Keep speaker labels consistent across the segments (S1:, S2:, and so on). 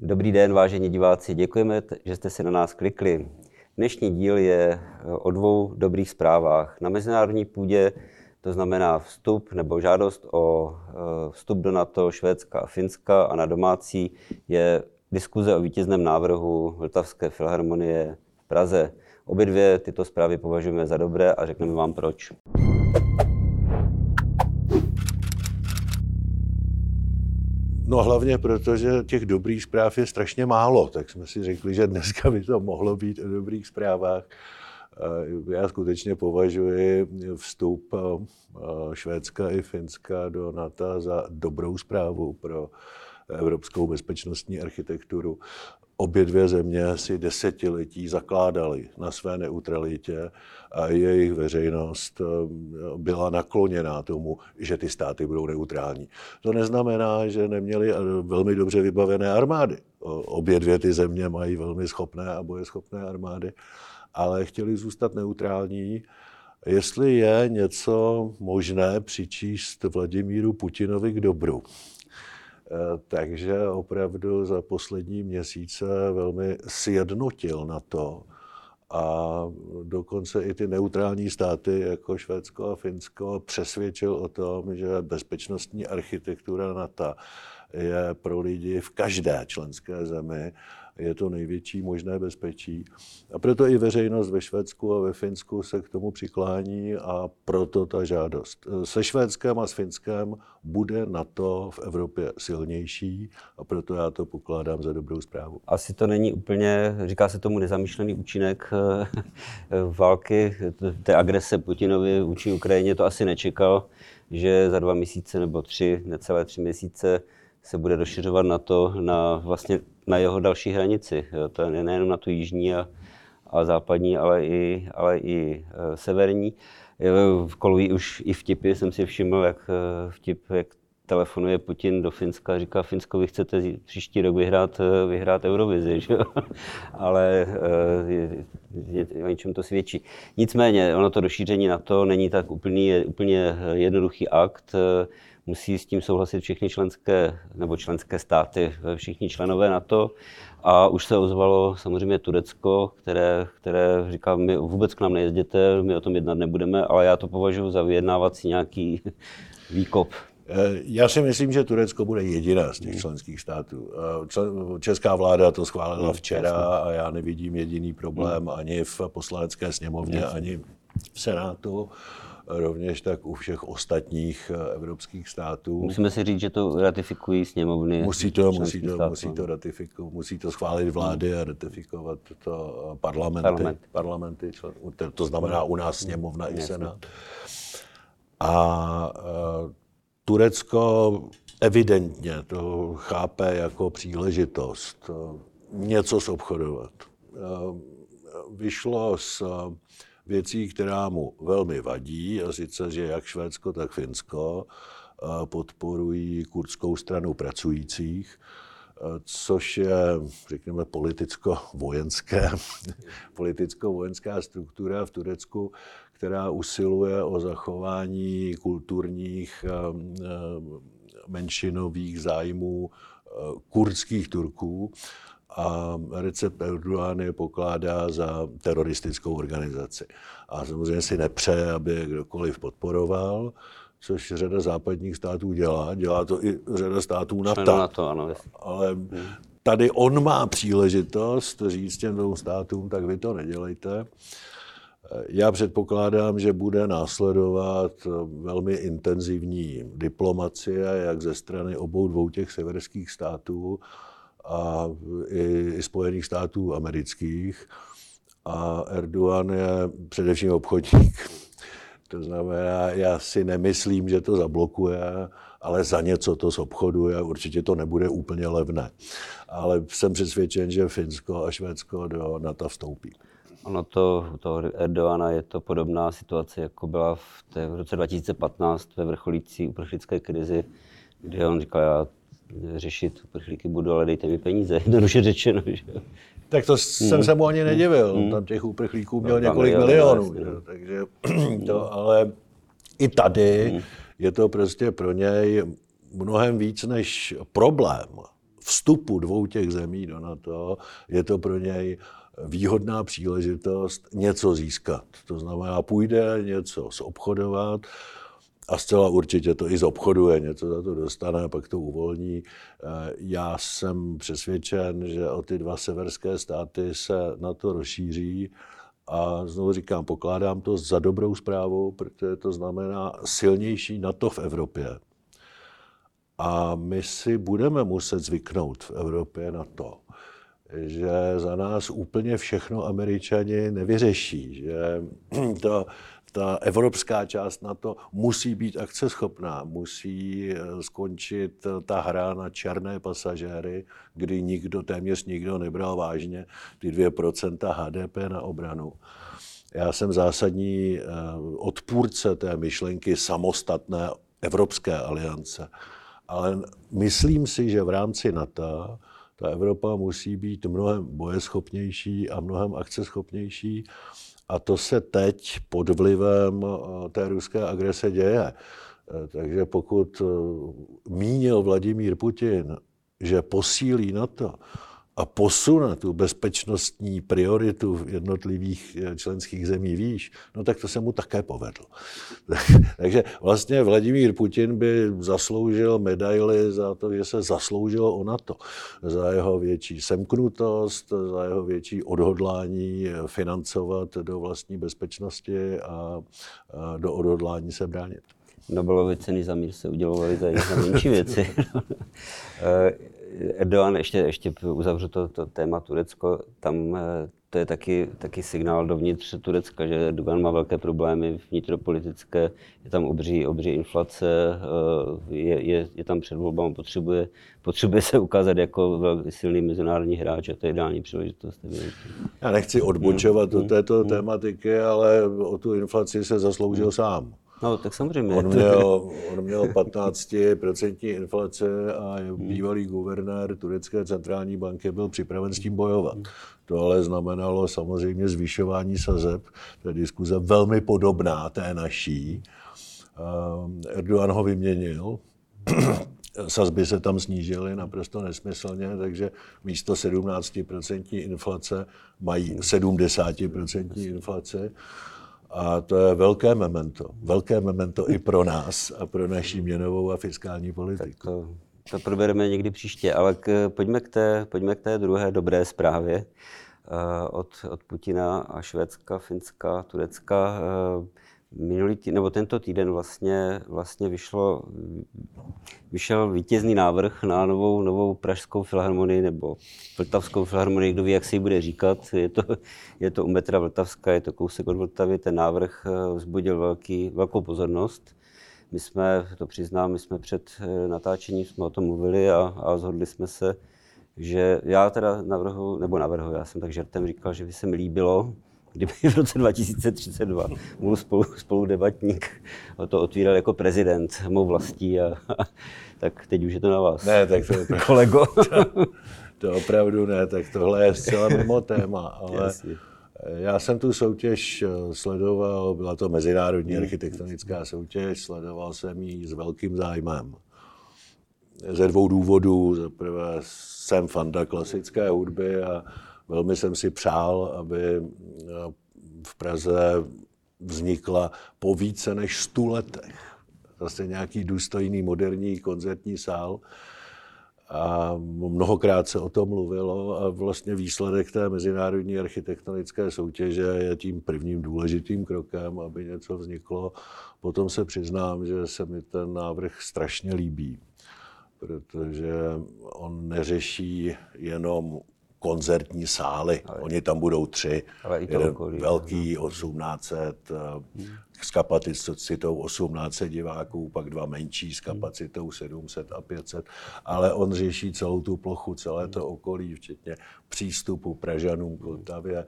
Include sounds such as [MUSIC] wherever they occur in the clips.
S1: Dobrý den, vážení diváci, děkujeme, že jste si na nás klikli. Dnešní díl je eh, o dvou dobrých zprávách. Na mezinárodní půdě to znamená vstup nebo žádost o eh, vstup do NATO Švédska a Finska a na domácí je diskuze o vítězném návrhu Vltavské filharmonie v Praze. Obě dvě tyto zprávy považujeme za dobré a řekneme vám proč.
S2: No hlavně proto, že těch dobrých zpráv je strašně málo, tak jsme si řekli, že dneska by to mohlo být o dobrých zprávách. Já skutečně považuji vstup Švédska i Finska do NATO za dobrou zprávu pro evropskou bezpečnostní architekturu. Obě dvě země si desetiletí zakládaly na své neutralitě a jejich veřejnost eh, byla nakloněná tomu, že ty státy budou neutrální. To neznamená, že neměli velmi dobře vybavené armády. Obě dvě ty země mají velmi schopné a bojeschopné armády, ale chtěli zůstat neutrální. Jestli je něco možné přičíst Vladimíru Putinovi k dobru, Eh, takže opravdu za poslední měsíce velmi sjednotil na to. A dokonce i ty neutrální státy jako Švédsko a Finsko přesvědčil o tom, že bezpečnostní architektura NATO je pro lidi v každé členské zemi je to největší možné bezpečí. A proto i veřejnost ve Švédsku a ve Finsku se k tomu přiklání a proto ta žádost. Se Švédskem a s Finskem bude na to v Evropě silnější a proto já to pokládám za dobrou zprávu.
S1: Asi to není úplně, říká se tomu nezamýšlený účinek eh, války, té agrese Putinovi vůči Ukrajině, to asi nečekal, že za dva měsíce nebo tři, necelé tři měsíce se bude rozšiřovat na to, na vlastně na jeho další hranici. Jo. To je nejenom na tu jižní a, a západní, ale i, ale i e, severní. V kolují už i vtipy jsem si všiml, jak e, vtip, jak telefonuje Putin do Finska a říká, Finsko, vy chcete příští rok vyhrát, e, vyhrát Eurovizi, [LAUGHS] že? ale je, je, o něčem to svědčí. Nicméně, ono to rozšíření na to není tak úplný, úplně jednoduchý akt musí s tím souhlasit všechny členské nebo členské státy, všichni členové NATO. A už se ozvalo samozřejmě Turecko, které, které říká, my vůbec k nám nejezděte, my o tom jednat nebudeme, ale já to považuji za vyjednávací nějaký [LAUGHS] výkop.
S2: Eh, já si myslím, že Turecko bude jediná z těch hmm. členských států. Eh, česká vláda to schválila hmm, včera a já nevidím jediný problém hmm. ani v poslanecké sněmovně, ani v Senátu rovněž tak u všech ostatních eh, evropských států.
S1: Musíme si říct, že to ratifikují sněmovny.
S2: Musí to, musí to, musí to ratifikovat, musí to schválit vlády a ratifikovat to eh, parlamenty, Parlament. parlamenty člen, to znamená u nás sněmovna i senát. A uh, Turecko evidentně to chápe jako příležitost něco zobchodovat. Vyšlo z věcí, která mu velmi vadí, a sice, že jak Švédsko, tak Finsko eh, podporují kurdskou stranu pracujících, eh, což je, řekněme, politicko-vojenské, [LAUGHS] politicko-vojenská struktura v Turecku, která usiluje o zachování kulturních eh, menšinových zájmů kurdských Turků a Recep Erdogan je pokládá za teroristickou organizaci. A samozřejmě si nepřeje, aby je kdokoliv podporoval, což řada západních států dělá. Dělá to i řada států NATO. NATO ano. Ale tady on má příležitost říct těm dvou státům, tak vy to nedělejte. Já předpokládám, že bude následovat velmi intenzivní diplomacie, jak ze strany obou dvou těch severských států, a i, i Spojených států amerických. A Erdogan je především obchodník. To znamená, já si nemyslím, že to zablokuje, ale za něco to zobchoduje. Určitě to nebude úplně levné. Ale jsem přesvědčen, že Finsko a Švédsko do NATO vstoupí.
S1: Ono to, to Erdoana je to podobná situace, jako byla v, té, v roce 2015 ve vrcholící uprchlické krizi, kdy on říkal, já řešit uprchlíky budu, ale dejte mi peníze, [LAUGHS] jednoduše řečeno. Že?
S2: Tak to jsem hmm. se mu ani nedivil. Hmm. Tam těch uprchlíků měl no, několik milionů. no. takže [CLEARS THROAT] to, ale i tady hmm. je to prostě pro něj mnohem víc než problém vstupu dvou těch zemí do NATO je to pro něj výhodná příležitost něco získat. To znamená, půjde něco zobchodovat, a zcela určitě to i zobchoduje, něco za to dostane pak to uvolní. Eh, já jsem přesvědčen, že o ty dva severské státy se na to rozšíří a znovu říkám, pokládám to za dobrou zprávu, protože to znamená silnější NATO v Evropě. A my si budeme muset zvyknout v Evropě na to, že za nás úplně všechno američani nevyřeší, že to ta evropská část na to musí být akceschopná, musí eh, skončit eh, ta hra na černé pasažéry, kdy nikdo, téměř nikdo nebral vážně ty 2% HDP na obranu. Já jsem zásadní eh, odpůrce té myšlenky samostatné Evropské aliance, ale myslím si, že v rámci NATO ta Evropa musí být mnohem bojeschopnější a mnohem akceschopnější a to se teď pod vlivem eh, té ruské agrese děje. Eh, takže pokud eh, mínil Vladimír Putin, že posílí NATO, a posune tu bezpečnostní prioritu v jednotlivých eh, členských zemí výš, no tak to se mu také povedlo. [LAUGHS] Takže vlastně Vladimír Putin by zasloužil medaily za to, že se zasloužilo o NATO, za jeho větší semknutost, za jeho větší odhodlání financovat do vlastní bezpečnosti a do odhodlání se bránit.
S1: Nobelovy ceny za mír se udělovaly za, menší věci. [LAUGHS] Eh, Erdogan, ještě, ještě uzavřu to, to téma Turecko, tam eh, to je taky, taky signál dovnitř Turecka, že Erdogan má velké problémy vnitropolitické, je tam obří, obří inflace, eh, je, je, je tam před volbami, potřebuje, potřebuje se ukázat jako velmi silný mezinárodní hráč a to je ideální příležitost.
S2: Já nechci odbočovat hmm. do této hmm. tématiky, ale o tu inflaci se zasloužil hmm. sám.
S1: No, tak samozřejmě.
S2: On měl, on měl 15% inflace a hmm. bývalý guvernér turecké centrální banky byl připraven s tím bojovat. Hmm. To ale znamenalo samozřejmě zvyšování sazeb. To je diskuze velmi podobná té naší. Erdogan ho vyměnil, [CLEARS THROAT] sazby se tam snížily naprosto nesmyslně, takže místo 17% inflace mají 70% inflace. A to je velké memento. Velké memento i pro nás a pro naši měnovou a fiskální politiku. Tak
S1: to, to probereme někdy příště, ale k, pojďme, k té, pojďme k té druhé dobré zprávě uh, od, od Putina a Švédska, Finska, Turecka. Uh, minulý tý, nebo tento týden vlastně, vlastně vyšlo, vyšel vítězný návrh na novou, novou pražskou filharmonii nebo Vltavskou filharmonii, kdo ví, jak se ji bude říkat. Je to, je to u metra Vltavska, je to kousek od Vltavy. Ten návrh eh, vzbudil velký, velkou pozornost. My jsme, to přiznám, my jsme před eh, natáčením jsme o tom mluvili a, a zhodli jsme se, že já teda navrhu, nebo navrhu, já jsem tak žertem říkal, že by se mi líbilo, kdyby v roce 2032 můj spolu, spolu debatník to otvíral jako prezident mou vlastí, a, a, tak teď už je to na vás.
S2: Ne, tak to je kolego. [LAUGHS] To, to opravdu ne, tak tohle je zcela mimo téma, ale Jasně. já jsem tu soutěž eh, sledoval, byla to mezinárodní hmm. architektonická soutěž, sledoval jsem ji s velkým zájmem. Ze dvou důvodů. Za prvé jsem fanda klasické hudby a Velmi jsem si přál, aby eh, v Praze vznikla po více než stu letech zase nějaký důstojný moderní koncertní sál. A mnohokrát se o tom mluvilo a vlastně výsledek té mezinárodní architektonické soutěže je tím prvním důležitým krokem, aby něco vzniklo. Potom se přiznám, že se mi ten návrh strašně líbí, protože on neřeší jenom koncertní sály. Ale... Oni tam budou tři.
S1: Ale i to Jeden okolí,
S2: velký 1800 hmm. s kapacitou 1800 diváků, pak dva menší s kapacitou 700 a 500. Ale on řeší celou tu plochu, celé to okolí, včetně přístupu Pražanům k Vltavě.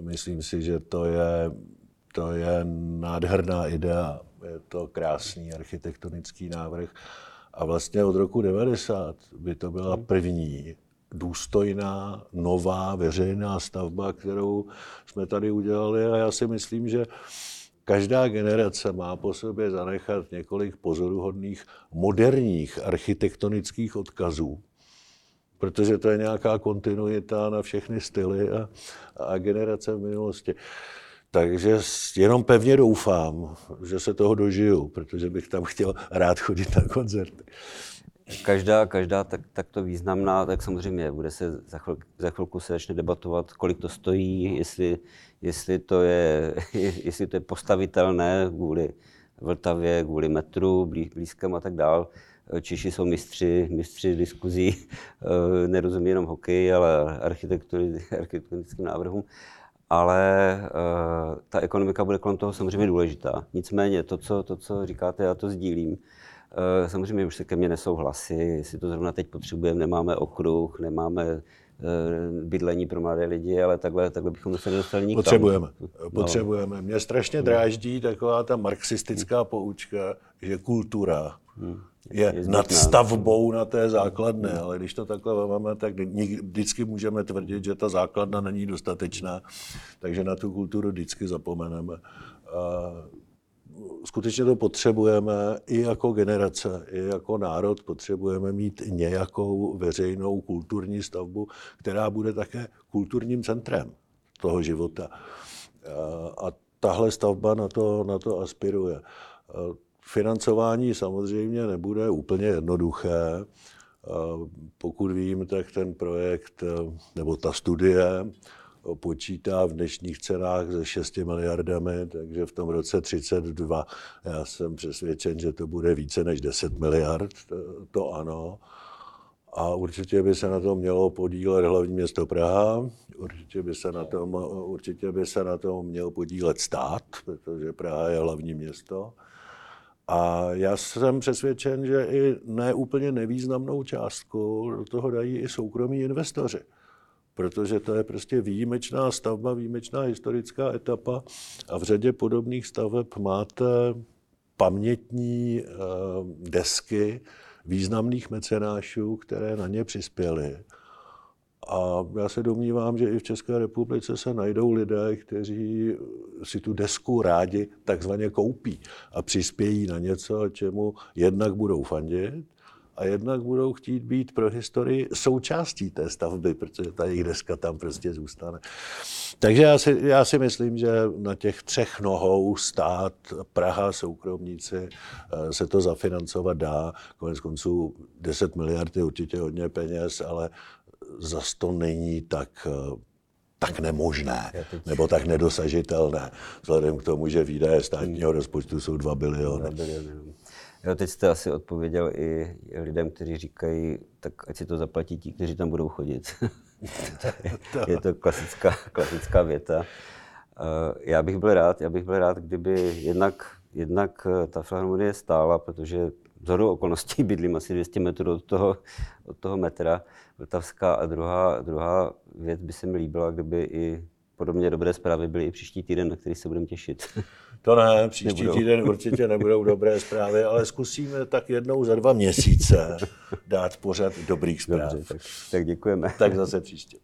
S2: Myslím si, že to je, to je nádherná idea, je to krásný architektonický návrh. A vlastně od roku 90 by to byla první důstojná, nová veřejná stavba, kterou jsme tady udělali a já si myslím, že každá generace má po sobě zanechat několik pozoruhodných moderních architektonických odkazů, protože to je nějaká kontinuita na všechny styly a, a generace v minulosti. Takže jenom pevně doufám, že se toho dožiju, protože bych tam chtěl rád chodit na koncerty.
S1: Každá, každá tak, takto významná, tak samozřejmě bude se za, chvilku, za chvilku se začne debatovat, kolik to stojí, jestli, jestli, to, je, [LAUGHS] jestli to je postavitelné kvůli Vltavě, kvůli metru, blízkem a tak dál. Češi jsou mistři, mistři diskuzí, [LAUGHS] eh, nerozumí jenom hokej, ale [LAUGHS] architektonickým návrhům. Ale uh, ta ekonomika bude kolem toho samozřejmě důležitá. Nicméně to, co, to, co říkáte, já to sdílím. Uh, samozřejmě už se ke mně nesou hlasy, jestli to zrovna teď potřebujeme, nemáme okruh, nemáme bydlení pro mladé lidi, ale takhle, takhle bychom se nedostali nikam.
S2: Potřebujeme. Potřebujeme. No. Mě strašně dráždí taková ta marxistická poučka, že kultura hmm je, je nad stavbou na té základně, ale když to takhle máme, tak vždycky můžeme tvrdit, že ta základna není dostatečná, takže na tu kulturu vždycky zapomeneme. A skutečně to potřebujeme i jako generace, i jako národ potřebujeme mít nějakou veřejnou kulturní stavbu, která bude také kulturním centrem toho života. A tahle stavba na to, na to aspiruje. Financování samozřejmě nebude úplně jednoduché. Pokud vím, tak ten projekt nebo ta studie počítá v dnešních cenách se 6 miliardami, takže v tom roce 32 já jsem přesvědčen, že to bude více než 10 miliard, to, to ano. A určitě by se na tom mělo podílet hlavní město Praha, určitě by se na tom, určitě by se na tom měl podílet stát, protože Praha je hlavní město. A já jsem přesvědčen, že i neúplně nevýznamnou částku do toho dají i soukromí investoři. Protože to je prostě výjimečná stavba, výjimečná historická etapa a v řadě podobných staveb máte pamětní eh, desky významných mecenášů, které na ně přispěly. A já se domnívám, že i v České republice se najdou lidé, kteří si tu desku rádi takzvaně koupí a přispějí na něco, čemu jednak budou fandit a jednak budou chtít být pro historii součástí té stavby, protože ta jejich deska tam prostě zůstane. Takže já si, já si myslím, že na těch třech nohou stát, Praha, soukromníci, eh, se to zafinancovat dá. Konec konců 10 miliard je určitě hodně peněz, ale zas to není tak eh, tak nemožné, nebo tak nedosažitelné, vzhledem k tomu, že výdaje státního rozpočtu jsou 2 biliony.
S1: Jo, teď jste asi odpověděl i lidem, kteří říkají, tak ať si to zaplatí ti, kteří tam budou chodit. [LAUGHS] je to klasická, klasická věta. Eh, já bych byl rád, já bych byl rád, kdyby jednak, jednak eh, ta filharmonie stála, protože zhodu okolností [LAUGHS] bydlím asi 200 metrů od toho, od toho metra Vltavská a druhá, druhá věc by se mi líbila, kdyby i podobně dobré zprávy byly i příští týden, na který se budeme těšit. [LAUGHS]
S2: To ne, příští nebudou. týden určitě nebudou dobré zprávy, ale zkusíme tak jednou za dva měsíce dát pořad dobrých zpráv.
S1: Dobře, tak, tak děkujeme.
S2: Tak zase příště.